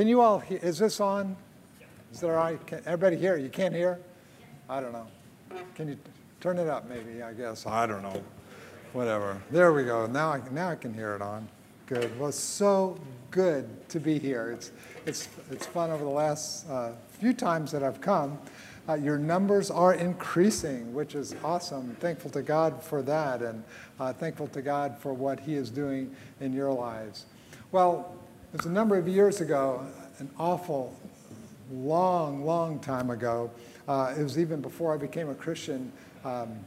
can you all, he- is this on? Is that all right? Can everybody hear? You can't hear? I don't know. Can you turn it up maybe, I guess? I don't know. Whatever. There we go. Now I, now I can hear it on. Good. Well, it's so good to be here. It's, it's, it's fun over the last uh, few times that I've come. Uh, your numbers are increasing, which is awesome. Thankful to God for that, and uh, thankful to God for what He is doing in your lives. Well, it was a number of years ago, an awful, long, long time ago. Uh, it was even before I became a Christian. Um,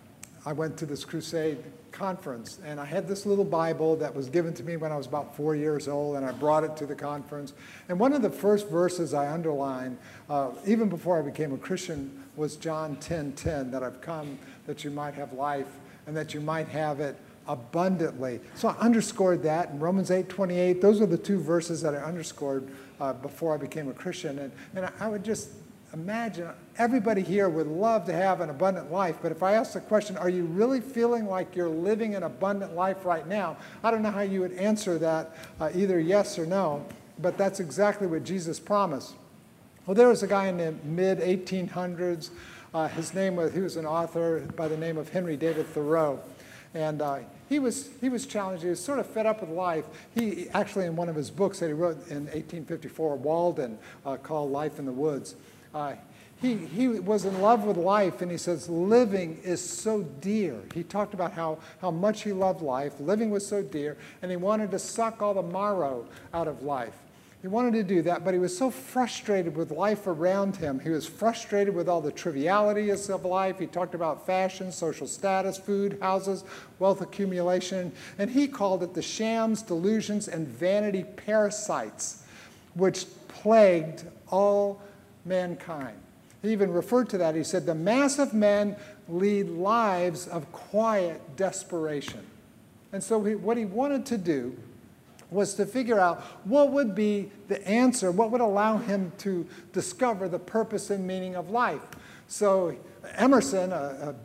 I went to this crusade conference, and I had this little Bible that was given to me when I was about four years old, and I brought it to the conference. And one of the first verses I underlined, uh, even before I became a Christian, was John 10 10, that I've come that you might have life and that you might have it abundantly. So I underscored that in Romans 8 28. Those are the two verses that I underscored uh, before I became a Christian. And, and I would just imagine everybody here would love to have an abundant life, but if I ask the question, are you really feeling like you're living an abundant life right now? I don't know how you would answer that, uh, either yes or no, but that's exactly what Jesus promised. Well, there was a guy in the mid 1800s. Uh, his name was, he was an author by the name of Henry David Thoreau. And uh, he, was, he was challenged. He was sort of fed up with life. He actually, in one of his books that he wrote in 1854, Walden, uh, called Life in the Woods, uh, he, he was in love with life, and he says, Living is so dear. He talked about how, how much he loved life. Living was so dear, and he wanted to suck all the marrow out of life. He wanted to do that, but he was so frustrated with life around him. He was frustrated with all the trivialities of life. He talked about fashion, social status, food, houses, wealth accumulation, and he called it the shams, delusions, and vanity parasites, which plagued all mankind. He even referred to that. He said, The mass of men lead lives of quiet desperation. And so, he, what he wanted to do was to figure out what would be the answer, what would allow him to discover the purpose and meaning of life. So, Emerson, a,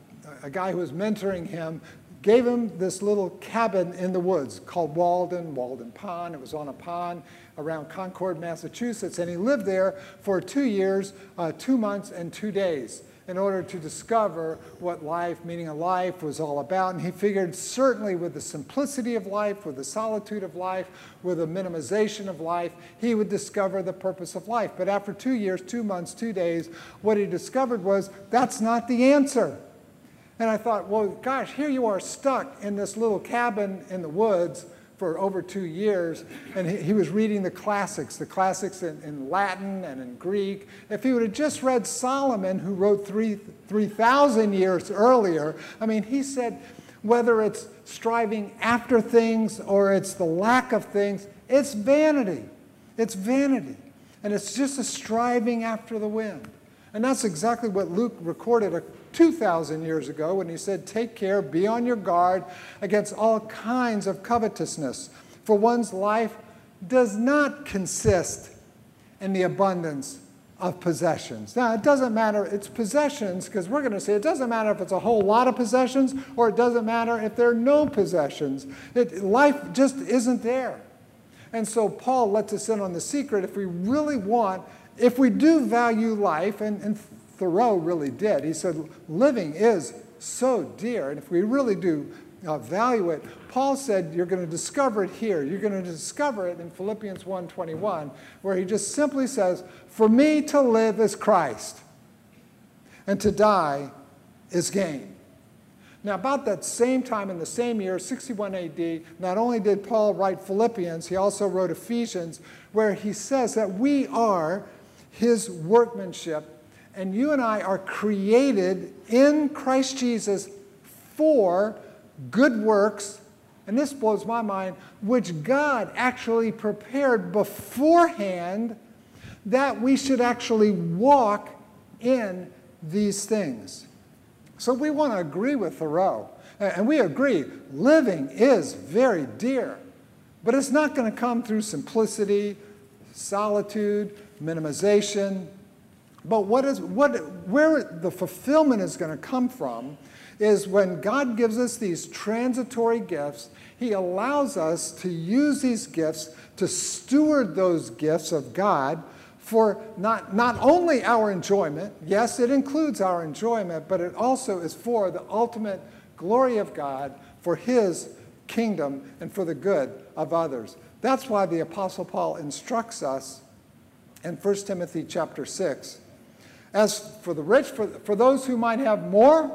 a, a guy who was mentoring him, gave him this little cabin in the woods called Walden, Walden Pond. It was on a pond around Concord, Massachusetts, and he lived there for two years, uh, two months, and two days in order to discover what life, meaning of life, was all about. And he figured certainly with the simplicity of life, with the solitude of life, with the minimization of life, he would discover the purpose of life. But after two years, two months, two days, what he discovered was that's not the answer. And I thought, well, gosh, here you are stuck in this little cabin in the woods for over two years, and he, he was reading the classics, the classics in, in, Latin and in Greek. If he would have just read Solomon, who wrote 3,000 3, years earlier, I mean, he said, whether it's striving after things or it's the lack of things, it's vanity. It's vanity. And it's just a striving after the wind. And that's exactly what Luke recorded 2,000 years ago when he said, Take care, be on your guard against all kinds of covetousness, for one's life does not consist in the abundance of possessions. Now, it doesn't matter, it's possessions, because we're going to say it doesn't matter if it's a whole lot of possessions or it doesn't matter if there are no possessions. It, life just isn't there. And so Paul lets us in on the secret if we really want, if we do value life, and, and Thoreau really did. He said, living is so dear. And if we really do uh, value it, Paul said, you're going to discover it here. You're going to discover it in Philippians 1.21, where he just simply says, for me to live is Christ, and to die is gain. Now, about that same time in the same year, 61 AD, not only did Paul write Philippians, he also wrote Ephesians, where he says that we are his workmanship and you and I are created in Christ Jesus for good works, and this blows my mind, which God actually prepared beforehand that we should actually walk in these things. So we want to agree with Thoreau. And we agree, living is very dear. But it's not going to come through simplicity, solitude, minimization, But what is, what, where the fulfillment is going to come from is when God gives us these transitory gifts, He allows us to use these gifts to steward those gifts of God for not, not only our enjoyment, yes, it includes our enjoyment, but it also is for the ultimate glory of God, for His kingdom, and for the good of others. That's why the Apostle Paul instructs us in 1 Timothy chapter 6. As for the rich, for, for those who might have more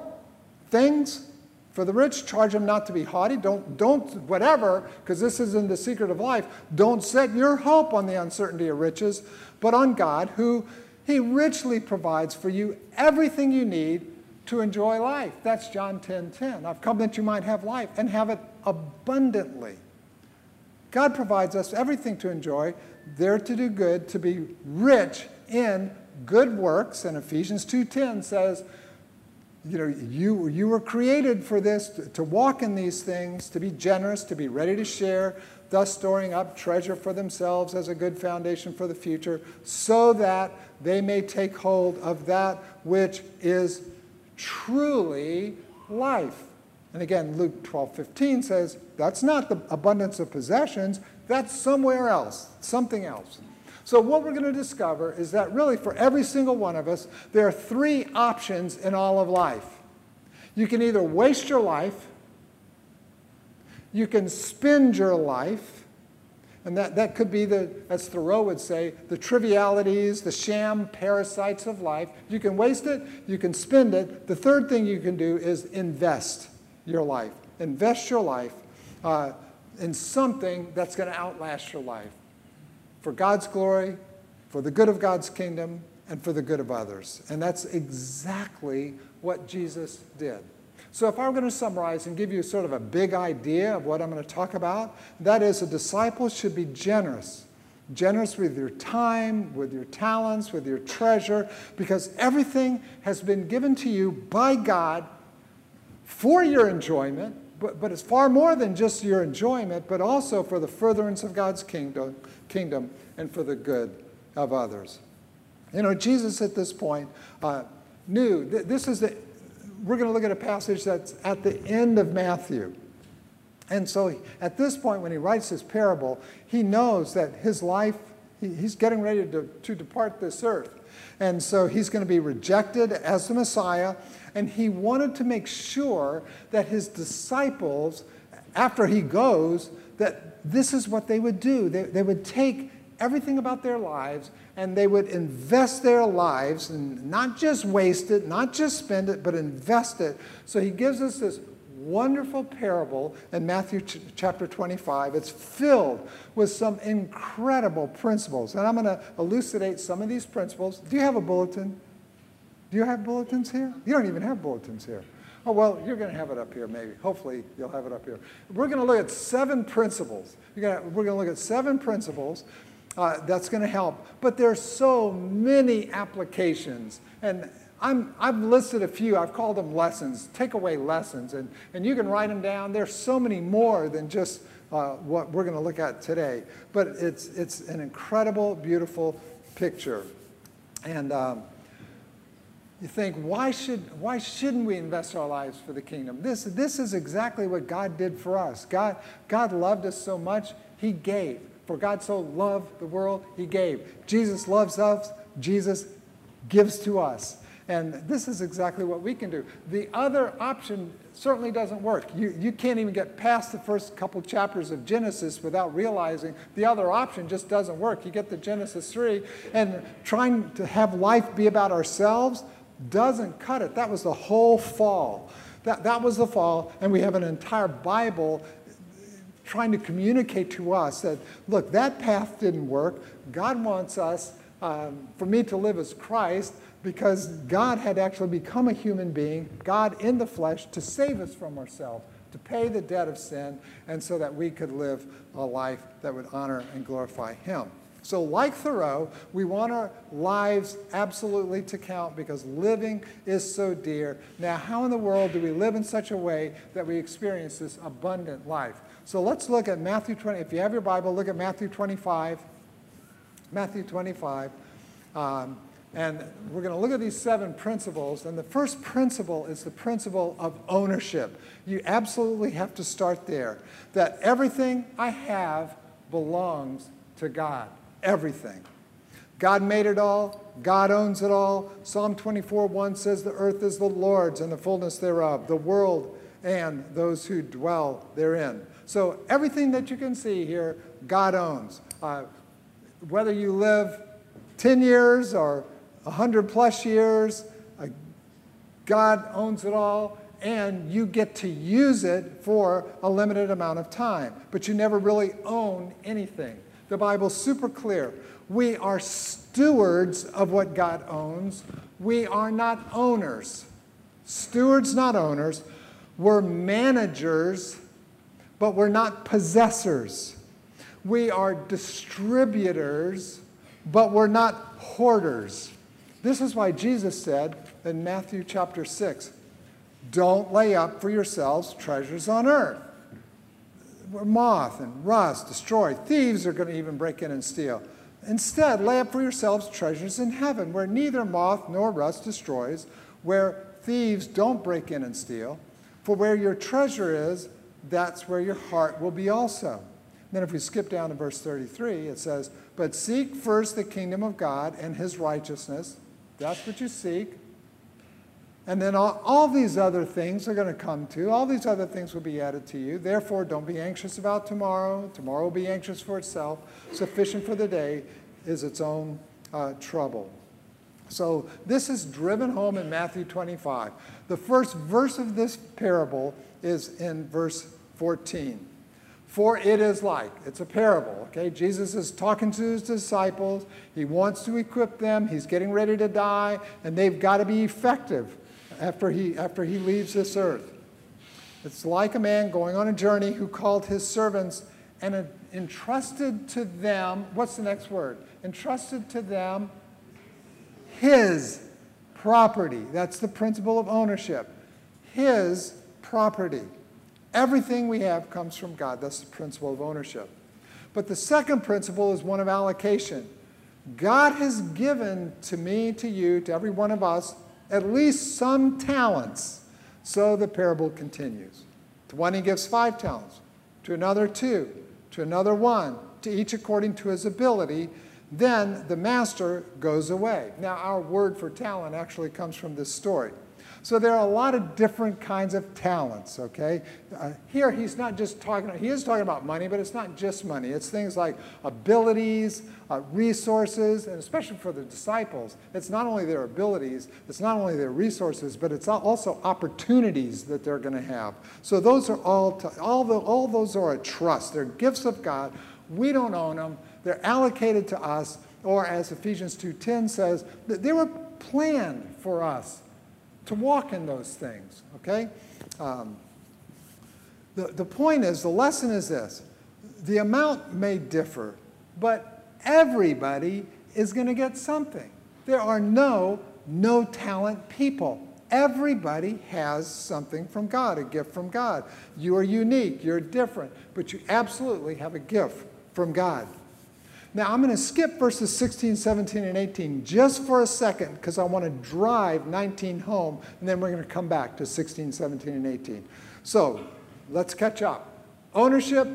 things, for the rich, charge them not to be haughty. Don't, don't whatever, because this isn't the secret of life. Don't set your hope on the uncertainty of riches, but on God, who He richly provides for you everything you need to enjoy life. That's John 10 10. I've come that you might have life and have it abundantly. God provides us everything to enjoy, there to do good, to be rich in good works. And Ephesians 2:10 says, you know, you, you were created for this, to, to walk in these things, to be generous, to be ready to share, thus storing up treasure for themselves as a good foundation for the future, so that they may take hold of that which is truly life. And again, Luke 12 15 says, that's not the abundance of possessions, that's somewhere else, something else. So, what we're going to discover is that really for every single one of us, there are three options in all of life. You can either waste your life, you can spend your life, and that, that could be the, as Thoreau would say, the trivialities, the sham parasites of life. You can waste it, you can spend it. The third thing you can do is invest your life. Invest your life uh, in something that's going to outlast your life for God's glory, for the good of God's kingdom, and for the good of others. And that's exactly what Jesus did. So, if I'm going to summarize and give you sort of a big idea of what I'm going to talk about, that is, a disciple should be generous. Generous with your time, with your talents, with your treasure, because everything has been given to you by God for your enjoyment, but, but it's far more than just your enjoyment, but also for the furtherance of God's kingdom, kingdom and for the good of others. You know, Jesus at this point uh, knew that this is the, we're going to look at a passage that's at the end of Matthew. And so at this point, when he writes this parable, he knows that his life, he, he's getting ready to, to depart this earth. And so he's going to be rejected as the Messiah. And he wanted to make sure that his disciples, after he goes, that this is what they would do. They, they would take everything about their lives and they would invest their lives and not just waste it, not just spend it, but invest it. So he gives us this wonderful parable in Matthew ch- chapter 25. It's filled with some incredible principles. And I'm going to elucidate some of these principles. Do you have a bulletin? Do you have bulletins here? You don't even have bulletins here. Oh, well, you're going to have it up here, maybe. Hopefully, you'll have it up here. We're going to look at seven principles. Gonna, we're going to look at seven principles uh, that's going to help. But there's so many applications. And I'm, I've listed a few. I've called them lessons, takeaway lessons. And, and you can write them down. There's so many more than just uh, what we're going to look at today. But it's, it's an incredible, beautiful picture. And um, you think, why, should, why shouldn't we invest our lives for the kingdom? This, this is exactly what God did for us. God, God loved us so much, He gave. For God so loved the world, He gave. Jesus loves us, Jesus gives to us. And this is exactly what we can do. The other option certainly doesn't work. You, you can't even get past the first couple chapters of Genesis without realizing the other option just doesn't work. You get to Genesis 3, and trying to have life be about ourselves doesn't cut it. That was the whole fall. That, that was the fall, and we have an entire Bible trying to communicate to us that, look, that path didn't work. God wants us, um, for me to live as Christ, because God had actually become a human being, God in the flesh, to save us from ourselves, to pay the debt of sin, and so that we could live a life that would honor and glorify Him. So, like Thoreau, we want our lives absolutely to count because living is so dear. Now, how in the world do we live in such a way that we experience this abundant life? So, let's look at Matthew 20. If you have your Bible, look at Matthew 25. Matthew 25. Um, And we're going to look at these seven principles. And the first principle is the principle of ownership. You absolutely have to start there. That everything I have belongs to God. Everything. God made it all. God owns it all. Psalm 24 1 says, The earth is the Lord's and the fullness thereof, the world and those who dwell therein. So everything that you can see here, God owns. Uh, whether you live 10 years or 100 plus years, uh, God owns it all, and you get to use it for a limited amount of time. But you never really own anything. The Bible's super clear. We are stewards of what God owns. We are not owners. Stewards, not owners. We're managers, but we're not possessors. We are distributors, but we're not hoarders. This is why Jesus said in Matthew chapter 6 don't lay up for yourselves treasures on earth where moth and rust destroy. Thieves are going to even break in and steal. Instead, lay up for yourselves treasures in heaven, where neither moth nor rust destroys, where thieves don't break in and steal. For where your treasure is, that's where your heart will be also. Then, if we skip down to verse 33, it says, But seek first the kingdom of God and his righteousness. That's what you seek. And then all, all, these other things are going to come to. All these other things will be added to you. Therefore, don't be anxious about tomorrow. Tomorrow will be anxious for itself. Sufficient for the day is its own uh, trouble. So this is driven home in Matthew 25. The first verse of this parable is in verse 14. For it is like, it's a parable, okay? Jesus is talking to his disciples. He wants to equip them. He's getting ready to die, and they've got to be effective after he, after he leaves this earth. It's like a man going on a journey who called his servants and entrusted to them, what's the next word? Entrusted to them his property. That's the principle of ownership. His property. Everything we have comes from God. That's the principle of ownership. But the second principle is one of allocation. God has given to me, to you, to every one of us, at least some talents. So the parable continues. To one he gives five talents, to another two, to another one, to each according to his ability. Then the master goes away. Now, our word for talent actually comes from this story. So there are a lot of different kinds of talents, okay? Uh, here he's not just talking, he is talking about money, but it's not just money. It's things like abilities, uh, resources, and especially for the disciples, it's not only their abilities, it's not only their resources, but it's also opportunities that they're going to have. So those are all, all, the, all those are a trust. They're gifts of God. We don't own them. They're allocated to us, or as Ephesians 2.10 says, they were planned for us to walk in those things, okay? Um, the, the point is, the lesson is this the amount may differ, but everybody is going to get something. There are no no talent people. Everybody has something from God, a gift from God. You are unique, you're different, but you absolutely have a gift from God. Now, I'm going to skip verses 16, 17, and 18 just for a second because I want to drive 19 home, and then we're going to come back to 16, 17, and 18. So let's catch up. Ownership,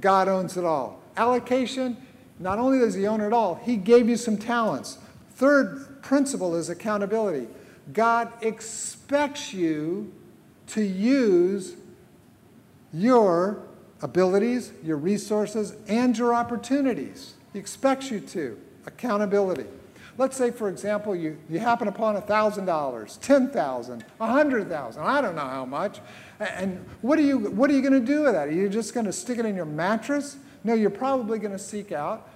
God owns it all. Allocation, not only does He own it all, He gave you some talents. Third principle is accountability. God expects you to use your abilities, your resources, and your opportunities. He expects you to. Accountability. Let's say, for example, you, you happen upon $1,000, $10,000, 100,000, I don't know how much. And what are you, what are you going to do with that? Are you just going to stick it in your mattress? No, you're probably going to seek out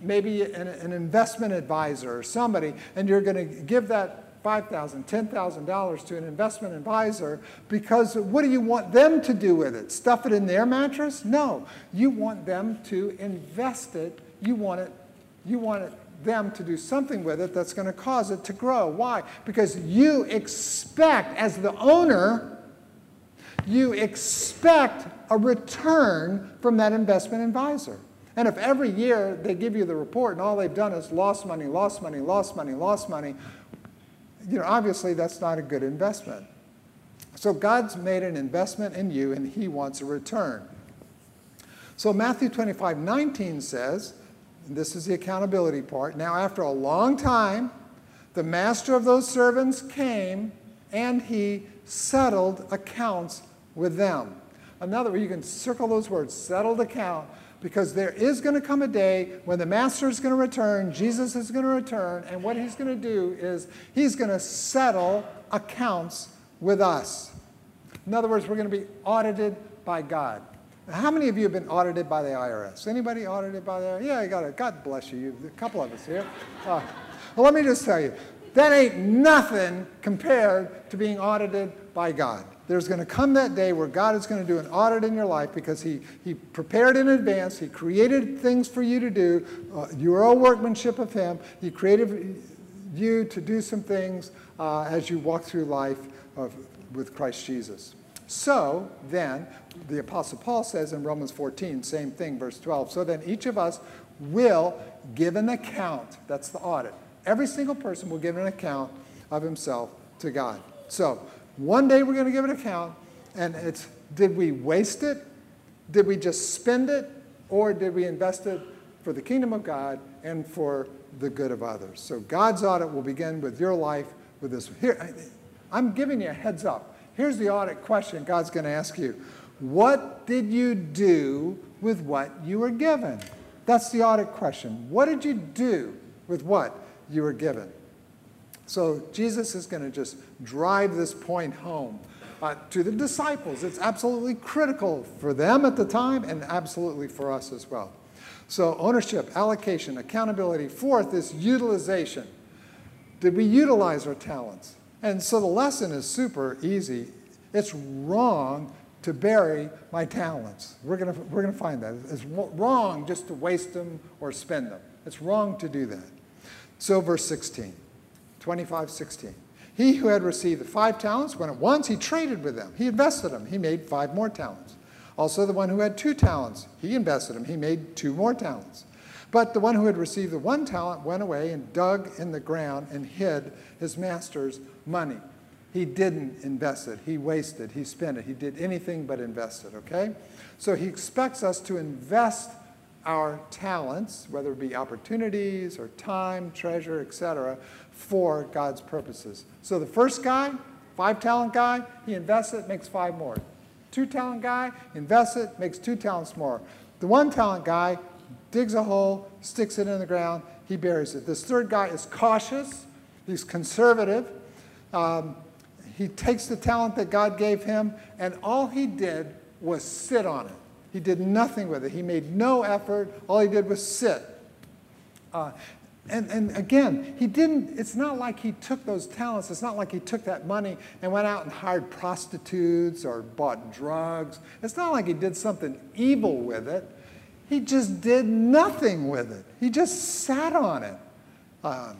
maybe an, an investment advisor or somebody, and you're going to give that $5,000, $10,000 to an investment advisor because what do you want them to do with it? Stuff it in their mattress? No. You want them to invest it you want it, you want it, them to do something with it that's going to cause it to grow. Why? Because you expect, as the owner, you expect a return from that investment advisor. And if every year they give you the report and all they've done is lost money, lost money, lost money, lost money, you know, obviously that's not a good investment. So God's made an investment in you and he wants a return. So Matthew 25, 19 says, this is the accountability part. Now, after a long time, the master of those servants came and he settled accounts with them. Another way, you can circle those words, settled account, because there is going to come a day when the master is going to return, Jesus is going to return, and what he's going to do is he's going to settle accounts with us. In other words, we're going to be audited by God. How many of you have been audited by the IRS? Anybody audited by the IRS? Yeah, I got it. God bless you. A couple of us here. Uh, well, let me just tell you, that ain't nothing compared to being audited by God. There's going to come that day where God is going to do an audit in your life because He, he prepared in advance. He created things for you to do. Uh, you are a workmanship of Him. He created you to do some things uh, as you walk through life of, with Christ Jesus. So then, the Apostle Paul says in Romans 14, same thing, verse 12. So then each of us will give an account. That's the audit. Every single person will give an account of himself to God. So one day we're going to give an account, and it's did we waste it? Did we just spend it? Or did we invest it for the kingdom of God and for the good of others? So God's audit will begin with your life with this. Here, I'm giving you a heads up. Here's the audit question God's going to ask you What did you do with what you were given? That's the audit question. What did you do with what you were given? So Jesus is going to just drive this point home. Uh, to the disciples. It's absolutely critical for them at the time and absolutely for us as well. So, ownership, allocation, accountability. Fourth is utilization. Did we utilize our talents? And so the lesson is super easy. It's wrong to bury my talents. We're going we're gonna find that. It's wrong just to waste them or spend them. It's wrong to do that. So, verse 16, 25, 16. He who had received the five talents went at once, he traded with them. He invested them. He made five more talents. Also, the one who had two talents, he invested them. He made two more talents. But the one who had received the one talent went away and dug in the ground and hid his master's money. He didn't invest it. He wasted. He spent it. He did anything but invest it, okay? So he expects us to invest our talents, whether it be opportunities or time, treasure, etc., for God's purposes. So the first guy, five talent guy, he invests it, makes five more. Two talent guy, invests it, makes two talents more. The one talent guy digs a hole, sticks it in the ground, he buries it. This third guy is cautious, he's conservative, um, he takes the talent that God gave him, and all he did was sit on it. He did nothing with it. He made no effort. All he did was sit. Uh, and, and again, he didn't, it's not like he took those talents, it's not like he took that money and went out and hired prostitutes or bought drugs. It's not like he did something evil with it. He just did nothing with it. He just sat on it. Um,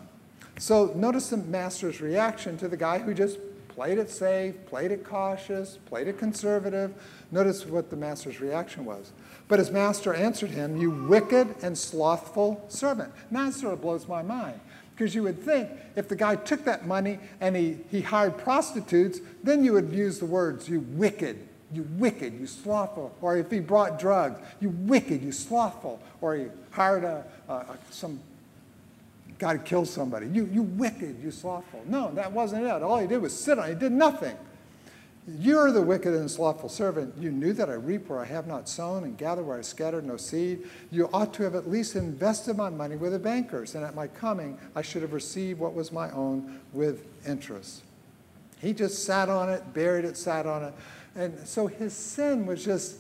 so notice the master's reaction to the guy who just played it safe, played it cautious, played it conservative. Notice what the master's reaction was. But his master answered him, You wicked and slothful servant. Now that sort of blows my mind. Because you would think if the guy took that money and he, he hired prostitutes, then you would use the words, You wicked, you wicked, you slothful. Or if he brought drugs, You wicked, you slothful. Or he hired a, a, some got to kill somebody. You, you wicked, you slothful. No, that wasn't it. All he did was sit on it. He did nothing. You're the wicked and slothful servant. You knew that I reap where I have not sown and gather where I scattered no seed. You ought to have at least invested my money with the bankers, and at my coming I should have received what was my own with interest. He just sat on it, buried it, sat on it. And so his sin was just,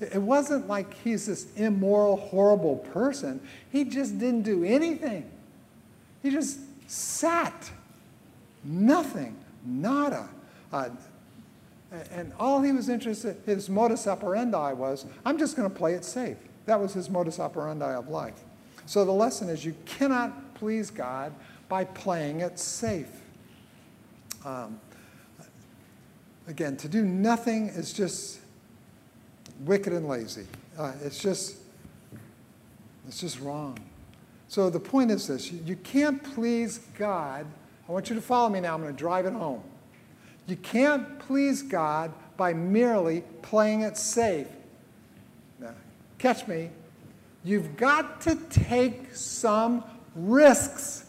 it wasn't like he's this immoral, horrible person. He just didn't do anything. He just sat. Nothing. Nada. Uh, and all he was interested, his modus operandi was, I'm just going to play it safe. That was his modus operandi of life. So the lesson is you cannot please God by playing it safe. Um, again, to do nothing is just wicked and lazy. Uh, it's just It's just wrong. So the point is this you can't please God. I want you to follow me now. I'm going to drive it home. You can't please God by merely playing it safe. Now, catch me. You've got to take some risks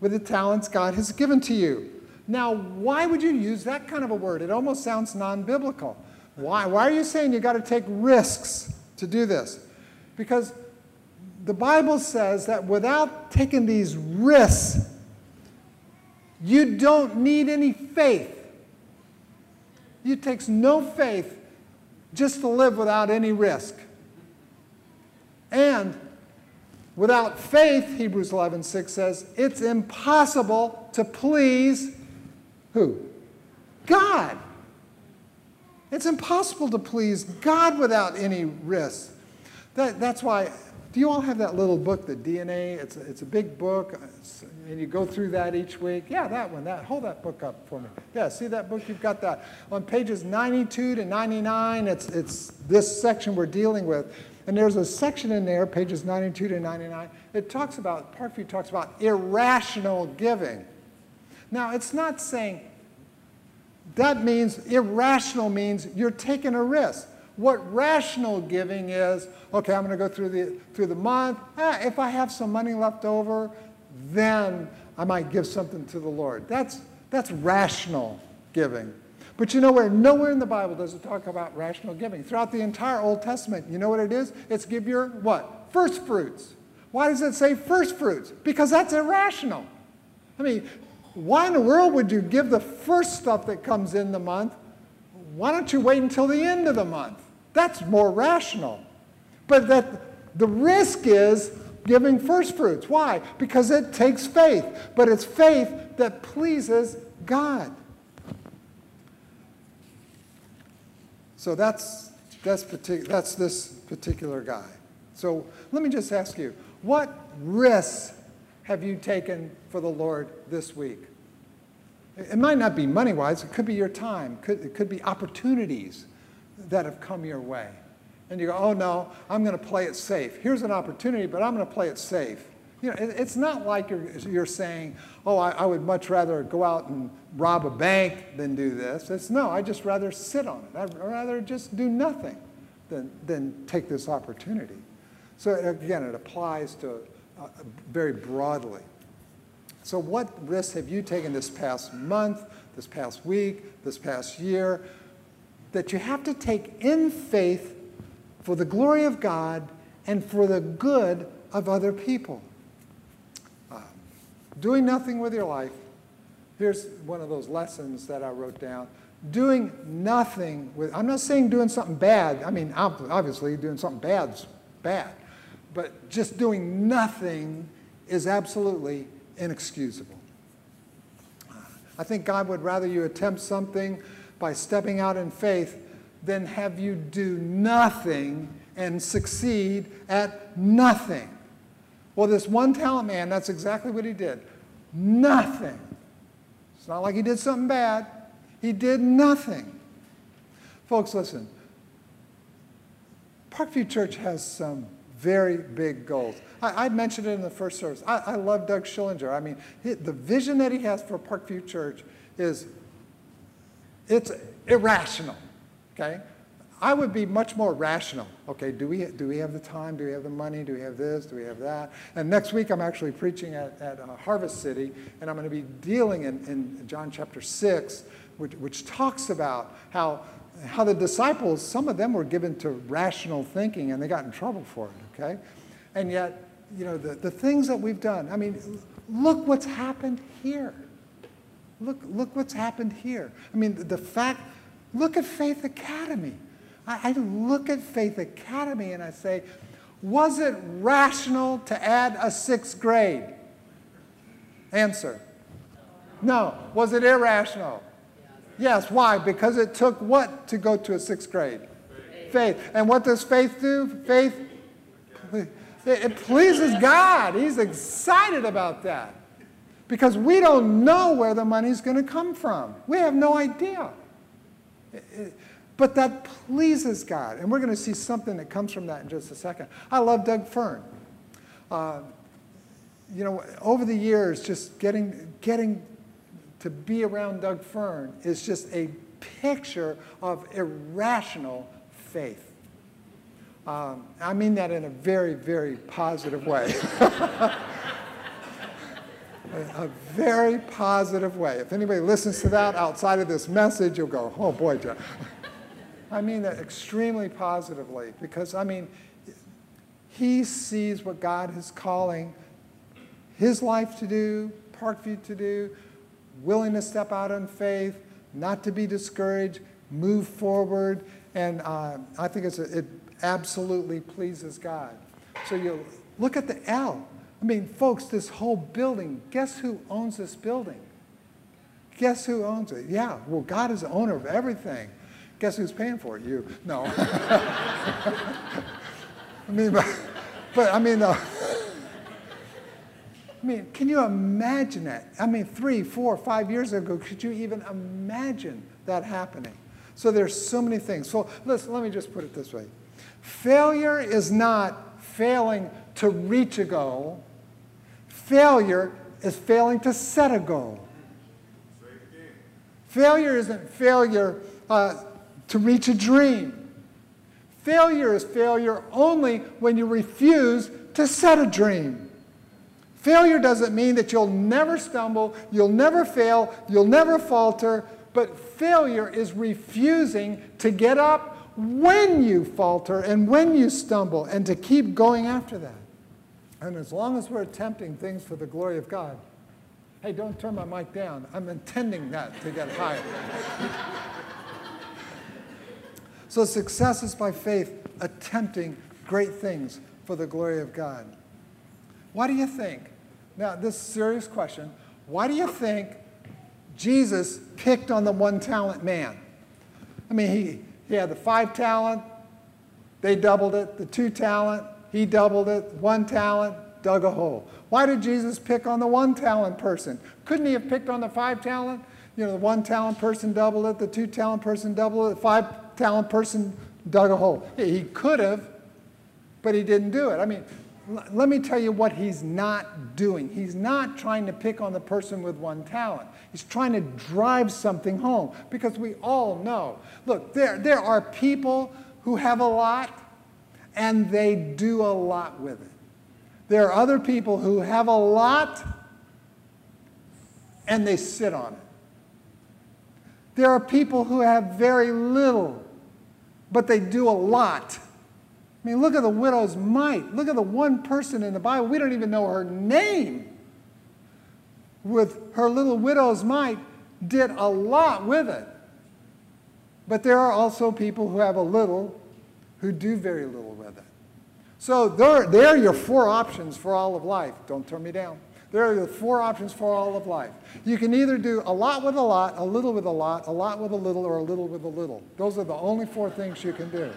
with the talents God has given to you. Now, why would you use that kind of a word? It almost sounds non biblical. Why? Why are you saying you got to take risks to do this? Because the Bible says that without taking these risks, you don't need any faith. It takes no faith just to live without any risk. And without faith, Hebrews 11 6 says, it's impossible to please who? God. It's impossible to please God without any risk. That, that's why, do you all have that little book, the DNA? It's a, it's a big book, uh, and you go through that each week. Yeah, that one. That hold that book up for me. Yeah, see that book? You've got that on pages 92 to 99. It's it's this section we're dealing with, and there's a section in there, pages 92 to 99. It talks about Parkview talks about irrational giving. Now, it's not saying that means irrational means you're taking a risk. What rational giving is, okay, I'm going to go through the, through the month. Ah, if I have some money left over, then I might give something to the Lord. That's, that's rational giving. But you know where? Nowhere in the Bible does it talk about rational giving. Throughout the entire Old Testament, you know what it is? It's give your what? First fruits. Why does it say first fruits? Because that's irrational. I mean, why in the world would you give the first stuff that comes in the month? Why don't you wait until the end of the month? That's more rational. But that the risk is giving first fruits. Why? Because it takes faith, but it's faith that pleases God. So that's that's that's this particular guy. So let me just ask you, what risks have you taken for the Lord this week? It might not be money wise, it could be your time, it could be opportunities that have come your way. And you go, oh no, I'm going to play it safe. Here's an opportunity, but I'm going to play it safe. You know, it's not like you're, you're saying, oh, I, I, would much rather go out and rob a bank than do this. It's no, I just rather sit on it. I'd rather just do nothing than, than take this opportunity. So again, it applies to uh, very broadly. So, what risks have you taken this past month, this past week, this past year that you have to take in faith for the glory of God and for the good of other people? Uh, doing nothing with your life. Here's one of those lessons that I wrote down. Doing nothing with, I'm not saying doing something bad. I mean, obviously, doing something bad's bad. But just doing nothing is absolutely inexcusable. I think God would rather you attempt something by stepping out in faith than have you do nothing and succeed at nothing. Well, this one talent man, that's exactly what he did. Nothing. It's not like he did something bad. He did nothing. Folks, listen. Parkview Church has some very big goals. I, I mentioned it in the first service. I, I love Doug Schillinger. I mean, he, the vision that he has for Parkview Church is, it's irrational, okay? I would be much more rational. Okay, do we, do we have the time? Do we have the money? Do we have this? Do we have that? And next week I'm actually preaching at, at uh, Harvest City, and I'm going to be dealing in, in John chapter 6, which, which talks about how how the disciples, some of them were given to rational thinking and they got in trouble for it, okay? And yet, you know, the, the things that we've done, I mean, look what's happened here. Look, look what's happened here. I mean, the, fact, look at Faith Academy. I, I look at Faith Academy and I say, was it rational to add a sixth grade? Answer. No. Was it irrational? Yes, why? Because it took what to go to a sixth grade? Faith. faith. And what does faith do? Faith, it pleases God. He's excited about that. Because we don't know where the money's going to come from. We have no idea. But that pleases God. And we're going to see something that comes from that in just a second. I love Doug Fern. Uh, you know, over the years, just getting, getting to be around Doug Fern is just a picture of irrational faith. Um, I mean that in a very, very positive way. a very positive way. If anybody listens to that outside of this message, you'll go, oh boy, Jeff. I mean that extremely positively because, I mean, he sees what God is calling his life to do, Parkview to do, willing to step out in faith, not to be discouraged, move forward, and uh, I think a, it absolutely pleases God. So you look at the L. I mean, folks, this whole building, guess who owns this building? Guess who owns it? Yeah, well, God is the owner of everything. Guess who's paying for it? You. No. I mean, but, but I mean, uh, I mean, can you imagine that? I mean, three, four, five years ago, could you even imagine that happening? So there's so many things. So listen, let me just put it this way. Failure is not failing to reach a goal. Failure is failing to set a goal. Failure isn't failure uh, to reach a dream. Failure is failure only when you refuse to set a dream. Failure doesn't mean that you'll never stumble, you'll never fail, you'll never falter, but failure is refusing to get up when you falter and when you stumble and to keep going after that. And as long as we're attempting things for the glory of God, hey, don't turn my mic down. I'm intending that to get higher. so success is by faith, attempting great things for the glory of God. Why do you think? Now, this serious question. Why do you think Jesus picked on the one talent man? I mean, he, he had the five talent, they doubled it, the two talent, he doubled it, one talent, dug a hole. Why did Jesus pick on the one talent person? Couldn't he have picked on the five talent? You know, the one talent person doubled it, the two talent person doubled it, the five talent person dug a hole. He could have, but he didn't do it. I mean, let me tell you what he's not doing. He's not trying to pick on the person with one talent. He's trying to drive something home because we all know. Look, there, there are people who have a lot and they do a lot with it. There are other people who have a lot and they sit on it. There are people who have very little, but they do a lot I mean, look at the widow's mite. Look at the one person in the Bible. We don't even know her name. With her little widow's mite, did a lot with it. But there are also people who have a little who do very little with it. So there, there are your four options for all of life. Don't turn me down. There are your four options for all of life. You can either do a lot with a lot, a little with a lot, a lot with a little, or a little with a little. Those are the only four things you can do.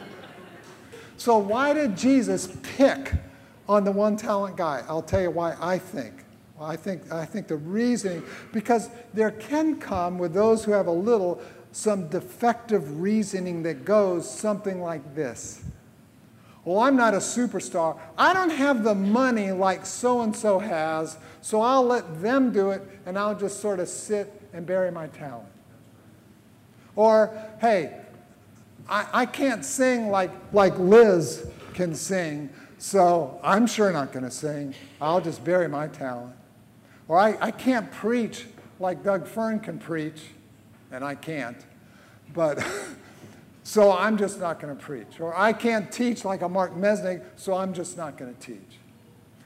So, why did Jesus pick on the one talent guy? I'll tell you why I think. I think, I think the reasoning, because there can come with those who have a little some defective reasoning that goes something like this. Well, I'm not a superstar. I don't have the money like so and so has, so I'll let them do it and I'll just sort of sit and bury my talent. Or, hey, I, I can't sing like, like Liz can sing, so I'm sure not going to sing. I'll just bury my talent. Or I, I can't preach like Doug Fern can preach, and I can't. But so I'm just not going to preach. Or I can't teach like a Mark Mesnick, so I'm just not going to teach.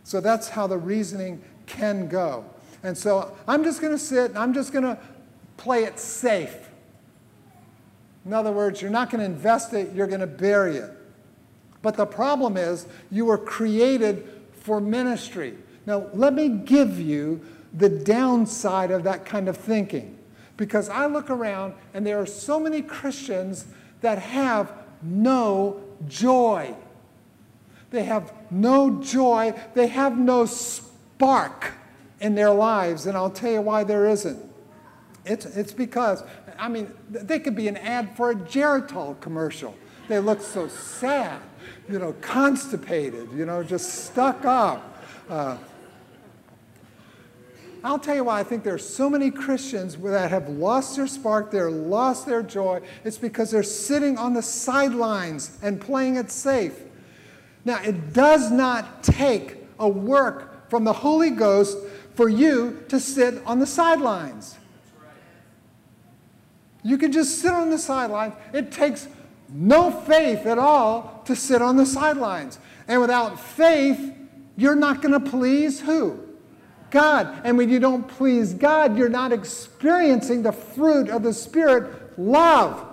So that's how the reasoning can go. And so I'm just going to sit and I'm just going to play it safe. In other words, you're not going to invest it, you're going to bury it. But the problem is, you were created for ministry. Now, let me give you the downside of that kind of thinking. Because I look around and there are so many Christians that have no joy. They have no joy, they have no spark in their lives, and I'll tell you why there isn't. It's, it's because I mean, they could be an ad for a Geritol commercial. They look so sad, you know, constipated, you know, just stuck up. Uh, I'll tell you why I think there are so many Christians that have lost their spark, they're lost their joy. It's because they're sitting on the sidelines and playing it safe. Now, it does not take a work from the Holy Ghost for you to sit on the sidelines. You can just sit on the sidelines. It takes no faith at all to sit on the sidelines. And without faith, you're not going to please who? God. And when you don't please God, you're not experiencing the fruit of the Spirit love,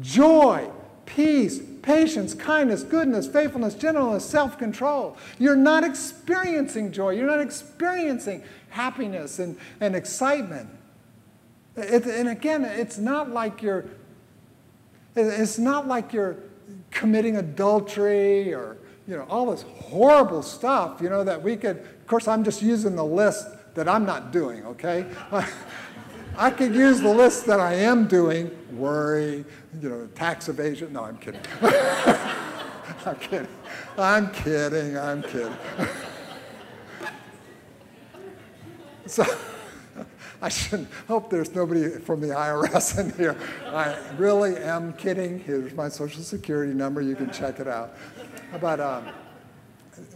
joy, peace, patience, kindness, goodness, faithfulness, gentleness, self control. You're not experiencing joy. You're not experiencing happiness and, and excitement. It, and again, it's not like you're it's not like you're committing adultery or you know all this horrible stuff you know that we could of course i'm just using the list that i'm not doing okay? I could use the list that i am doing. Worry you know tax evasion. No i'm kidding. I'm kidding. I'm kidding. I'm kidding. So I should hope there's nobody from the IRS in here. I really am kidding. Here's my social security number. You can check it out. But um,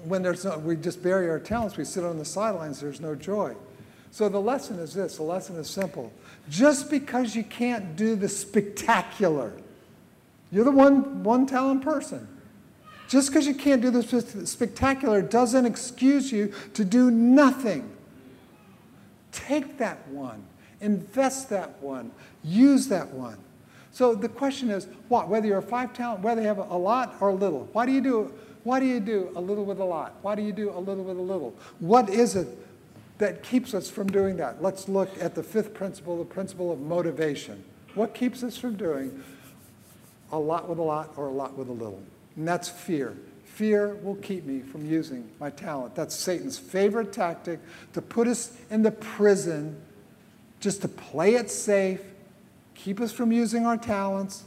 when there's no, we just bury our talents, we sit on the sidelines, there's no joy. So the lesson is this the lesson is simple. Just because you can't do the spectacular, you're the one, one talent person. Just because you can't do the spectacular doesn't excuse you to do nothing. Take that one, invest that one, use that one. So the question is, what? Whether you're a five talent, whether you have a lot or a little. Why do you do? Why do you do a little with a lot? Why do you do a little with a little? What is it that keeps us from doing that? Let's look at the fifth principle, the principle of motivation. What keeps us from doing a lot with a lot or a lot with a little? And that's fear. Fear will keep me from using my talent. That's Satan's favorite tactic to put us in the prison, just to play it safe, keep us from using our talents.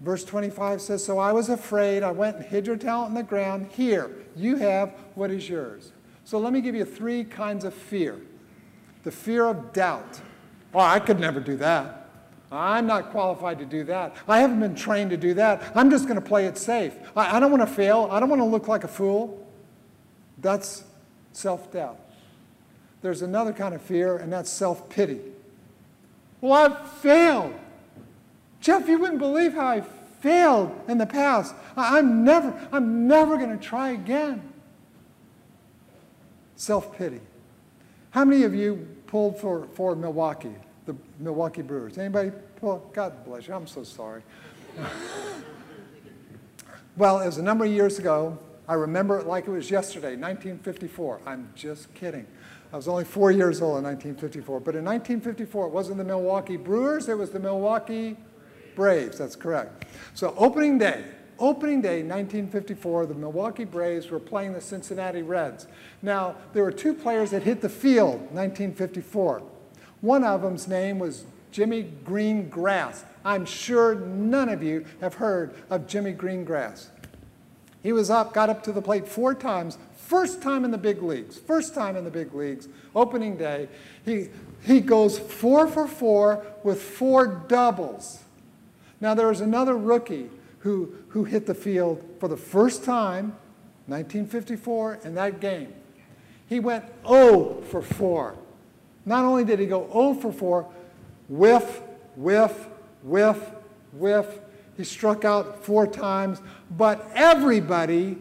Verse 25 says, So I was afraid. I went and hid your talent in the ground. Here, you have what is yours. So let me give you three kinds of fear the fear of doubt. Oh, I could never do that. I'm not qualified to do that. I haven't been trained to do that. I'm just going to play it safe. I, I don't want to fail. I don't want to look like a fool. That's self doubt. There's another kind of fear, and that's self pity. Well, I've failed. Jeff, you wouldn't believe how I failed in the past. I, I'm never, I'm never going to try again. Self pity. How many of you pulled for, for Milwaukee? The Milwaukee Brewers. Anybody? Well, God bless you. I'm so sorry. well, it was a number of years ago. I remember it like it was yesterday, 1954. I'm just kidding. I was only four years old in 1954. But in 1954, it wasn't the Milwaukee Brewers, it was the Milwaukee Braves. That's correct. So, opening day, opening day 1954, the Milwaukee Braves were playing the Cincinnati Reds. Now, there were two players that hit the field 1954. One of them's name was Jimmy Greengrass. I'm sure none of you have heard of Jimmy Greengrass. He was up, got up to the plate four times, first time in the big leagues, first time in the big leagues, opening day. He, he goes four for four with four doubles. Now, there was another rookie who, who hit the field for the first time, 1954, in that game. He went 0 for 4. Not only did he go 0 for 4, whiff, whiff, whiff, whiff. He struck out four times, but everybody,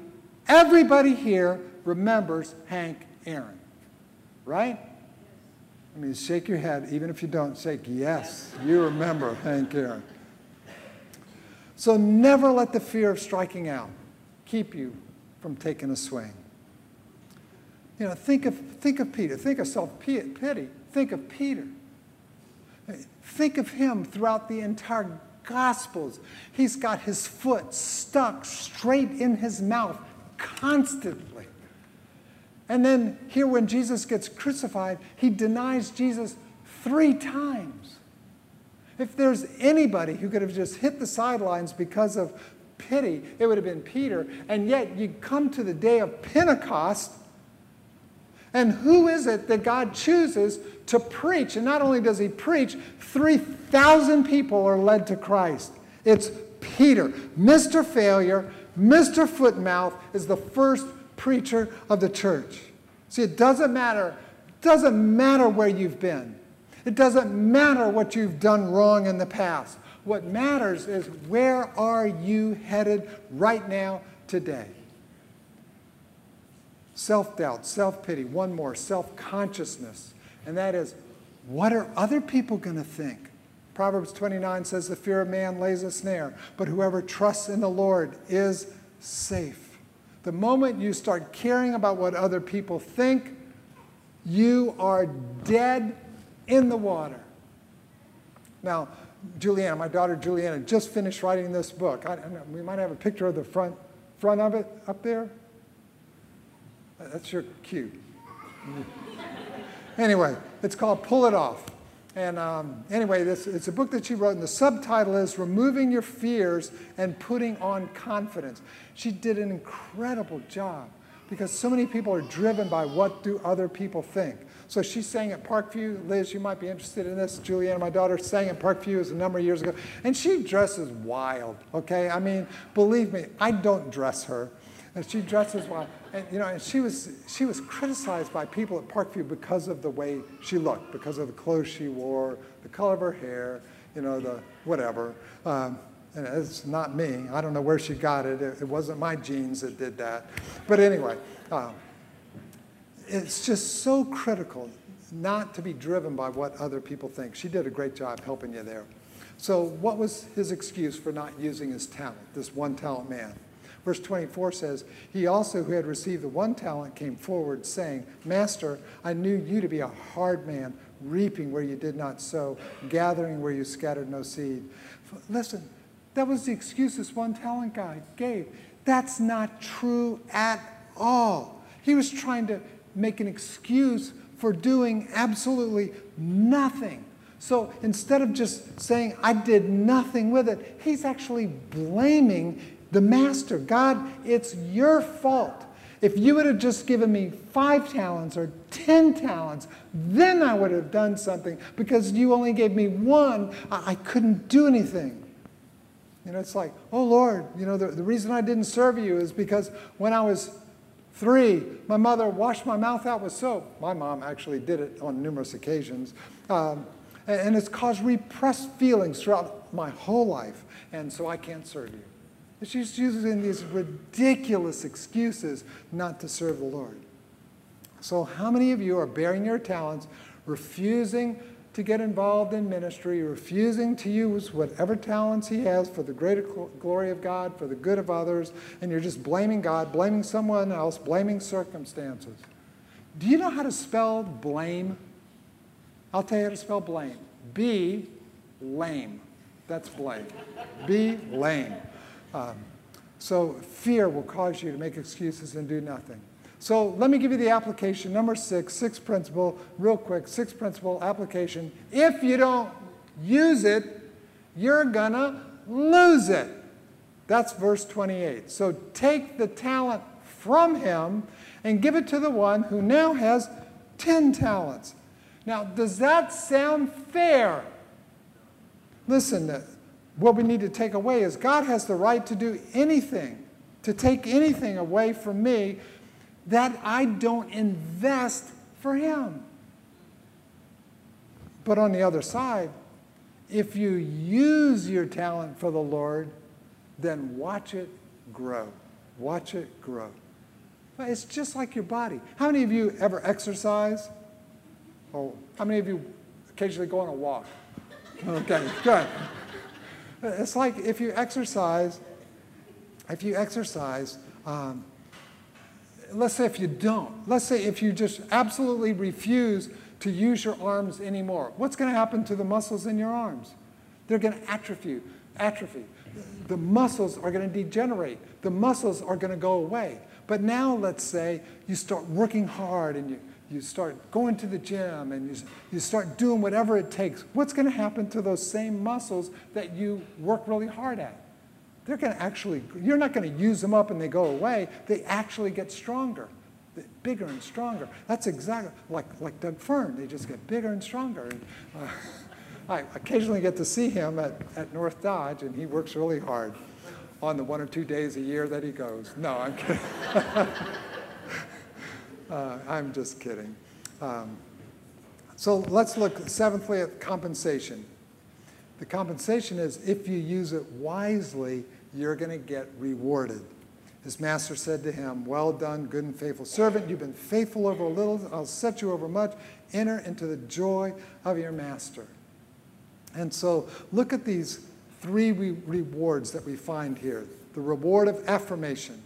everybody here remembers Hank Aaron, right? I mean, shake your head, even if you don't shake, yes, you remember Hank Aaron. So never let the fear of striking out keep you from taking a swing. You know, think of, think of Peter. Think of self-pity. Think of Peter. Think of him throughout the entire Gospels. He's got his foot stuck straight in his mouth constantly. And then here, when Jesus gets crucified, he denies Jesus three times. If there's anybody who could have just hit the sidelines because of pity, it would have been Peter. And yet, you come to the day of Pentecost, And who is it that God chooses to preach? And not only does he preach, 3,000 people are led to Christ. It's Peter. Mr. Failure, Mr. Footmouth is the first preacher of the church. See, it doesn't matter. It doesn't matter where you've been. It doesn't matter what you've done wrong in the past. What matters is where are you headed right now today? Self doubt, self pity, one more, self consciousness. And that is, what are other people going to think? Proverbs 29 says, The fear of man lays a snare, but whoever trusts in the Lord is safe. The moment you start caring about what other people think, you are dead in the water. Now, Juliana, my daughter Juliana, just finished writing this book. I, we might have a picture of the front, front of it up there. That's your cue. anyway, it's called Pull It Off. And um, anyway, this, it's a book that she wrote, and the subtitle is Removing Your Fears and Putting on Confidence. She did an incredible job because so many people are driven by what do other people think. So she sang at Parkview. Liz, you might be interested in this. Juliana, my daughter, sang at Parkview a number of years ago. And she dresses wild, okay? I mean, believe me, I don't dress her. And she dresses wild. And, you know, and she was, she was criticized by people at Parkview because of the way she looked, because of the clothes she wore, the color of her hair, you know, the whatever. Um, and it's not me. I don't know where she got it. It, it wasn't my genes that did that. But anyway, um, it's just so critical not to be driven by what other people think. She did a great job helping you there. So, what was his excuse for not using his talent, this one talent man? Verse 24 says, He also, who had received the one talent, came forward, saying, Master, I knew you to be a hard man, reaping where you did not sow, gathering where you scattered no seed. Listen, that was the excuse this one talent guy gave. That's not true at all. He was trying to make an excuse for doing absolutely nothing. So instead of just saying, I did nothing with it, he's actually blaming the master. God, it's your fault. If you would have just given me five talents or ten talents, then I would have done something. Because you only gave me one, I, I couldn't do anything. You know, it's like, oh Lord, you know, the, the reason I didn't serve you is because when I was Three, my mother washed my mouth out with soap. My mom actually did it on numerous occasions. Um, and it's caused repressed feelings throughout my whole life, and so I can't serve you. She's using these ridiculous excuses not to serve the Lord. So, how many of you are bearing your talents, refusing to get involved in ministry, refusing to use whatever talents he has for the greater glory of God, for the good of others, and you're just blaming God, blaming someone else, blaming circumstances. Do you know how to spell blame? I'll tell you how to spell blame. B, lame. That's blame. B, lame. Um, so fear will cause you to make excuses and do nothing. So let me give you the application. Number six, sixth principle, real quick, sixth principle application. If you don't use it, you're going to lose it. That's verse 28. So take the talent from him and give it to the one who now has 10 talents. Now, does that sound fair? Listen, what we need to take away is God has the right to do anything, to take anything away from me that I don't invest for Him. But on the other side, if you use your talent for the Lord, then watch it grow. Watch it grow. It's just like your body. How many of you ever exercise? Oh, how many of you occasionally go on a walk? Okay, good. It's like if you exercise, if you exercise, um, let's say if you don't, let's say if you just absolutely refuse to use your arms anymore, what's going to happen to the muscles in your arms? They're going to atrophy. Atrophy. The muscles are going to degenerate. The muscles are going to go away. But now, let's say you start working hard and you, you start going to the gym and you, you start doing whatever it takes. What's going to happen to those same muscles that you work really hard at? they're going to actually, you're not going to use them up and they go away. They actually get stronger. bigger and stronger. That's exactly like, like Doug Fern. They just get bigger and stronger. And, uh, I occasionally get to see him at, at North Dodge, and he works really hard on the one or two days a year that he goes. No, I'm kidding. uh, I'm just kidding. Um, so let's look seventhly at compensation. The compensation is if you use it wisely, you're going to get rewarded. His master said to him, Well done, good and faithful servant. You've been faithful over a little, I'll set you over much. Enter into the joy of your master. And so look at these three re- rewards that we find here the reward of affirmation,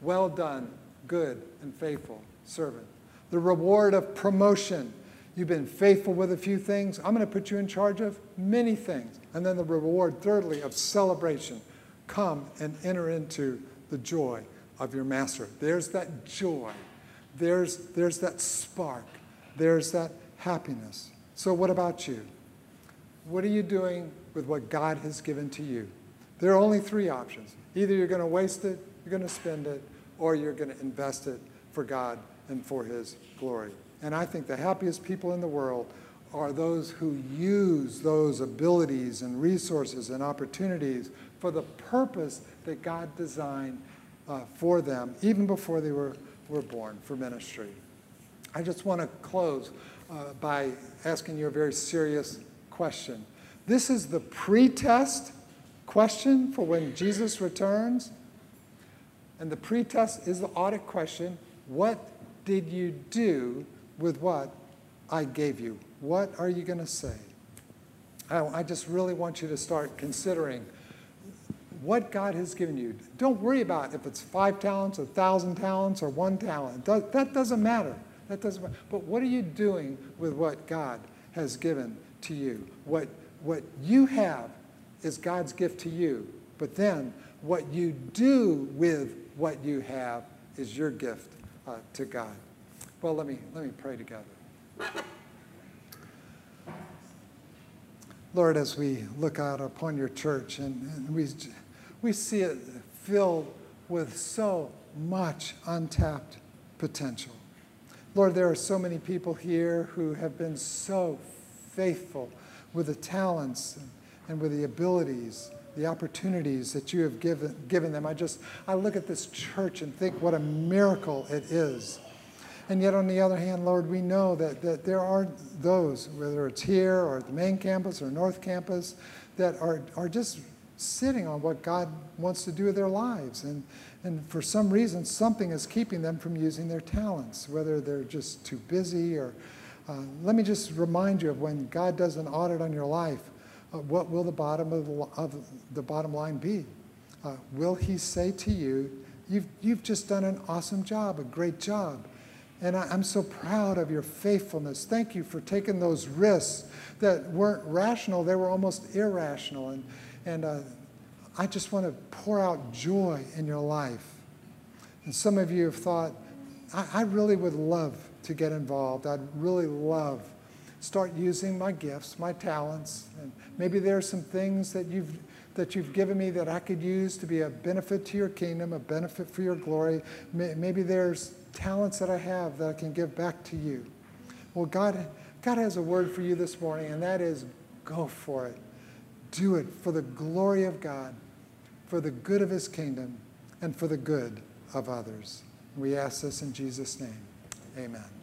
well done, good and faithful servant. The reward of promotion, you've been faithful with a few things, I'm going to put you in charge of many things. And then the reward, thirdly, of celebration, come and enter into the joy of your master. There's that joy, there's, there's that spark, there's that happiness. So, what about you? What are you doing with what God has given to you? There are only three options. Either you're going to waste it, you're going to spend it, or you're going to invest it for God and for His glory. And I think the happiest people in the world are those who use those abilities and resources and opportunities for the purpose that God designed uh, for them, even before they were, were born for ministry. I just want to close uh, by asking you a very serious question. This is the pre-test question for when Jesus returns. And the pre-test is the audit question. What did you do with what I gave you? What are you going to say? I, I just really want you to start considering what God has given you. Don't worry about if it's five talents, a thousand talents, or one talent. That doesn't matter. That doesn't matter. But what are you doing with what God has given to you. What, what you have is God's gift to you, but then what you do with what you have is your gift uh, to God. Well, let me, let me pray together. Lord, as we look out upon your church and, and we, we see it filled with so much untapped potential. Lord, there are so many people here who have been so faithful with the talents and with the abilities, the opportunities that you have given, given them. I just, I look at this church and think what a miracle it is. And yet, on the other hand, Lord, we know that, that there are those, whether it's here or at the main campus or North Campus, that are, are just sitting on what God wants to do with their lives. And, and for some reason, something is keeping them from using their talents, whether they're just too busy or uh, let me just remind you of when God does an audit on your life, uh, what will the bottom of the, of the bottom line be? Uh, will He say to you, you've, you've just done an awesome job, a great job. And I, am so proud of your faithfulness. Thank you for taking those risks that weren't rational, they were almost irrational. And, and uh, I just want to pour out joy in your life. And some of you have thought, I, I really would love to get involved. I'd really love start using my gifts, my talents, and maybe there are some things that you've that you've given me that I could use to be a benefit to your kingdom, a benefit for your glory. Maybe there's talents that I have that I can give back to you. Well, God, God has a word for you this morning, and that is go for it. Do it for the glory of God, for the good of his kingdom, and for the good of others. We ask this in Jesus' name. Amen.